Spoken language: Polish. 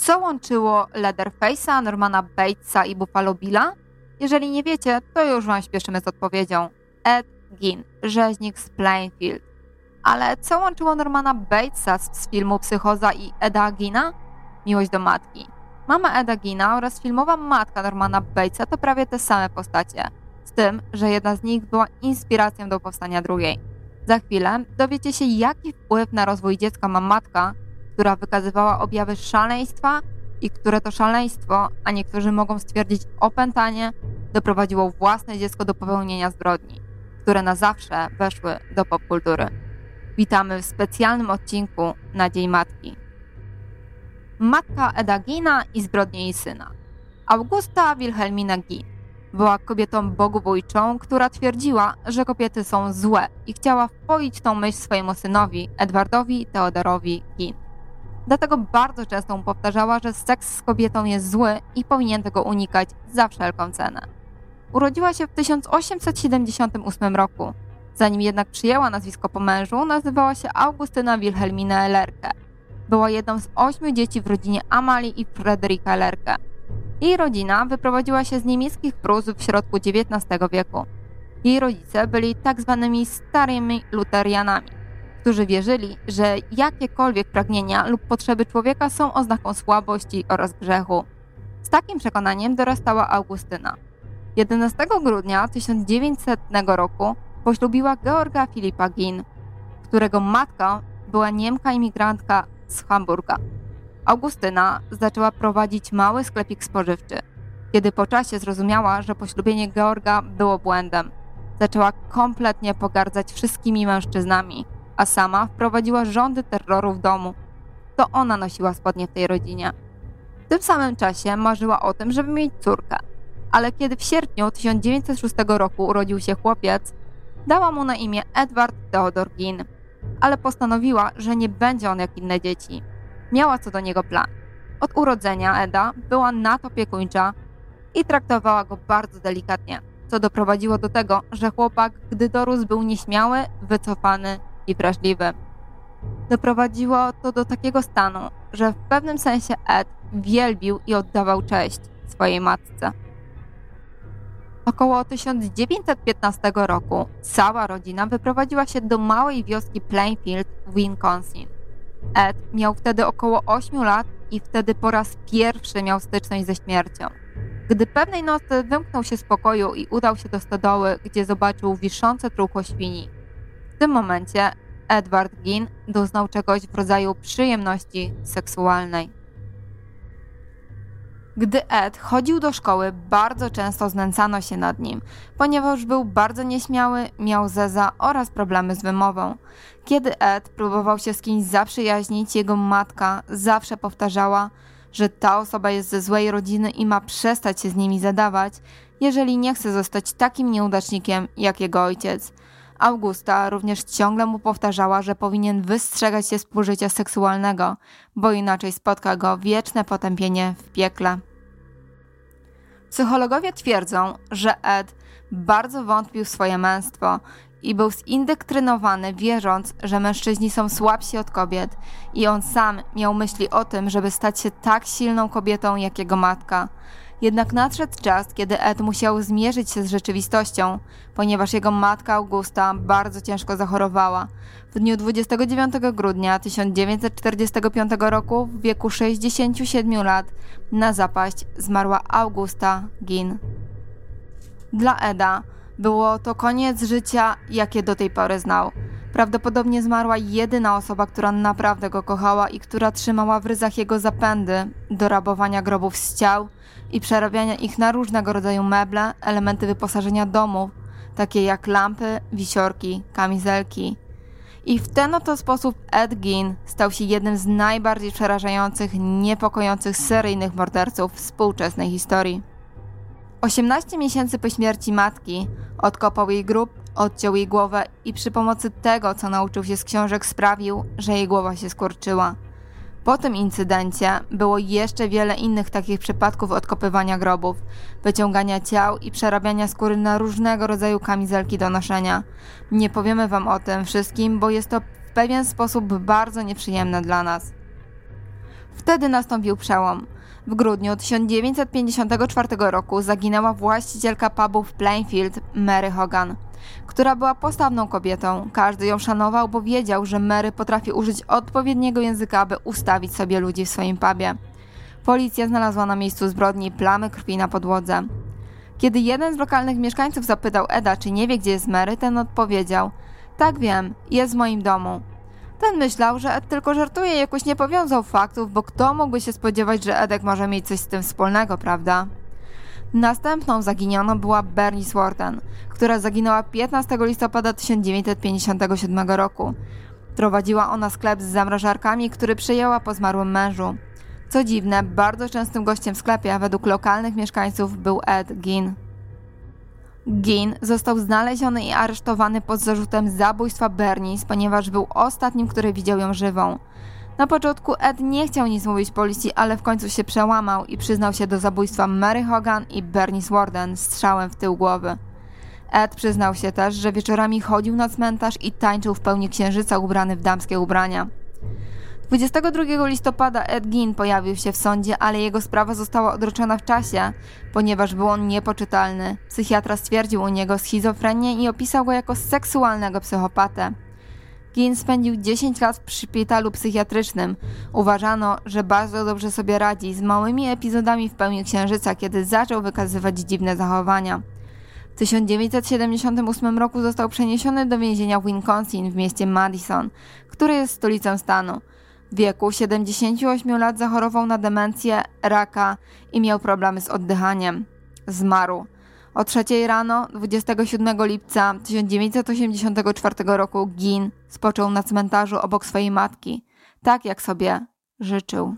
Co łączyło Leatherface'a, Normana Batesa i Buffalo Billa? Jeżeli nie wiecie, to już wam śpieszymy z odpowiedzią. Ed Gein, rzeźnik z Plainfield. Ale co łączyło Normana Batesa z, filmu Psychoza i Eda Gina? Miłość do matki. Mama Eda Gina oraz filmowa matka Normana Batesa to prawie te same postacie. Z tym, że jedna z nich była inspiracją do powstania drugiej. Za chwilę dowiecie się, jaki wpływ na rozwój dziecka ma matka, która wykazywała objawy szaleństwa i które to szaleństwo, a niektórzy mogą stwierdzić opętanie, doprowadziło własne dziecko do popełnienia zbrodni, które na zawsze weszły do popkultury. Witamy w specjalnym odcinku na Dzień Matki. Matka Eda Gina i zbrodnie jej syna. Augusta Wilhelmina Gin była kobietą bogobójczą, która twierdziła, że kobiety są złe i chciała wpoić tą myśl swojemu synowi, Edwardowi Teodorowi Gin. Dlatego bardzo często mu powtarzała, że seks z kobietą jest zły i powinien tego unikać za wszelką cenę. Urodziła się w 1878 roku. Zanim jednak przyjęła nazwisko po mężu, nazywała się Augustyna Wilhelmina Lerke. Była jedną z ośmiu dzieci w rodzinie Amalii i Fryderyka Lerke. Jej rodzina wyprowadziła się z niemieckich Prus w środku XIX wieku. Jej rodzice byli tak zwanymi starymi luterianami, którzy wierzyli, że jakiekolwiek pragnienia lub potrzeby człowieka są oznaką słabości oraz grzechu. Z takim przekonaniem dorastała Augustyna. 11 grudnia 1900 roku poślubiła Georga Filipa Gin, którego matka była Niemka imigrantka z Hamburga. Augustyna zaczęła prowadzić mały sklepik spożywczy. Kiedy po czasie zrozumiała, że poślubienie Georga było błędem, zaczęła kompletnie pogardzać wszystkimi mężczyznami, a sama wprowadziła rządy terroru w domu. To ona nosiła spodnie w tej rodzinie. W tym samym czasie marzyła o tym, żeby mieć córkę. Ale kiedy w sierpniu 1906 roku urodził się chłopiec, dała mu na imię Edward Theodor Gin. Ale postanowiła, że nie będzie on jak inne dzieci. Miała co do niego plan. Od urodzenia Eda była nadopiekuńcza i traktowała go bardzo delikatnie, co doprowadziło do tego, że chłopak, gdy dorósł, był nieśmiały, wycofany i wrażliwy. Doprowadziło to do takiego stanu, że w pewnym sensie Ed wielbił i oddawał cześć swojej matce. Około 1915 roku cała rodzina wyprowadziła się do małej wioski Plainfield w Wisconsin. Ed miał wtedy około 8 lat i wtedy po raz pierwszy miał styczność ze śmiercią. Gdy pewnej nocy wymknął się z pokoju i udał się do stodoły, gdzie zobaczył wiszące truchło świni. Tym momencie Edward Ginn doznał czegoś w rodzaju przyjemności seksualnej. Gdy Ed chodził do szkoły, bardzo często znęcano się nad nim, ponieważ był bardzo nieśmiały, miał zeza oraz problemy z wymową. Kiedy Ed próbował się z kimś zaprzyjaźnić, jego matka zawsze powtarzała, że ta osoba jest ze złej rodziny i ma przestać się z nimi zadawać, jeżeli nie chce zostać takim nieudacznikiem jak jego ojciec. Augusta również ciągle mu powtarzała, że powinien wystrzegać się współżycia seksualnego, bo inaczej spotka go wieczne potępienie w piekle. Psychologowie twierdzą, że Ed bardzo wątpił w swoje męstwo i był zindoktrynowany, wierząc, że mężczyźni są słabsi od kobiet, i on sam miał myśli o tym, żeby stać się tak silną kobietą jak jego matka. Jednak nadszedł czas, kiedy Ed musiał zmierzyć się z rzeczywistością, ponieważ jego matka Augusta bardzo ciężko zachorowała. W dniu 29 grudnia 1945 roku, w wieku 67 lat, na zapaść zmarła Augusta Gin. Dla Eda było to koniec życia, jakie do tej pory znał. Prawdopodobnie zmarła jedyna osoba, która naprawdę go kochała i która trzymała w ryzach jego zapędy do rabowania grobów z ciał i przerabiania ich na różnego rodzaju meble, elementy wyposażenia domów, takie jak lampy, wisiorki, kamizelki. I w ten oto sposób Ed Gein stał się jednym z najbardziej przerażających, niepokojących seryjnych morderców współczesnej historii. 18 miesięcy po śmierci matki odkopał jej grób, odciął jej głowę i przy pomocy tego, co nauczył się z książek, sprawił, że jej głowa się skurczyła. Po tym incydencie było jeszcze wiele innych takich przypadków odkopywania grobów, wyciągania ciał i przerabiania skóry na różnego rodzaju kamizelki do noszenia. Nie powiemy wam o tym wszystkim, bo jest to w pewien sposób bardzo nieprzyjemne dla nas. Wtedy nastąpił przełom. W grudniu 1954 roku zaginęła właścicielka pubu w Plainfield, Mary Hogan, która była postawną kobietą. Każdy ją szanował, bo wiedział, że Mary potrafi użyć odpowiedniego języka, aby ustawić sobie ludzi w swoim pubie. Policja znalazła na miejscu zbrodni plamy krwi na podłodze. Kiedy jeden z lokalnych mieszkańców zapytał Eda, czy nie wie, gdzie jest Mary, ten odpowiedział: Tak wiem, jest w moim domu. Ten myślał, że Ed tylko żartuje i jakoś nie powiązał faktów, bo kto mógłby się spodziewać, że Edek może mieć coś z tym wspólnego, prawda? Następną zaginioną była Bernice Warden, która zaginęła 15 listopada 1957 roku. Prowadziła ona sklep z zamrażarkami, który przejęła po zmarłym mężu. Co dziwne, bardzo częstym gościem w sklepie według lokalnych mieszkańców był Ed Gein. Gin został znaleziony i aresztowany pod zarzutem zabójstwa Bernice, ponieważ był ostatnim, który widział ją żywą. Na początku Ed nie chciał nic mówić policji, ale w końcu się przełamał i przyznał się do zabójstwa Mary Hogan i Bernice Warden strzałem w tył głowy. Ed przyznał się też, że wieczorami chodził na cmentarz i tańczył w pełni księżyca ubrany w damskie ubrania. 22 listopada Ed Gein pojawił się w sądzie, ale jego sprawa została odroczona w czasie, ponieważ był on niepoczytalny. Psychiatra stwierdził u niego schizofrenię i opisał go jako seksualnego psychopatę. Gein spędził 10 lat w szpitalu psychiatrycznym. Uważano, że bardzo dobrze sobie radzi z małymi epizodami w pełni księżyca, kiedy zaczął wykazywać dziwne zachowania. W 1978 roku został przeniesiony do więzienia w Wisconsin w mieście Madison, które jest stolicą stanu. W wieku 78 lat zachorował na demencję, raka i miał problemy z oddychaniem. Zmarł. O trzeciej rano 27 lipca 1984 roku Gin spoczął na cmentarzu obok swojej matki, tak jak sobie życzył.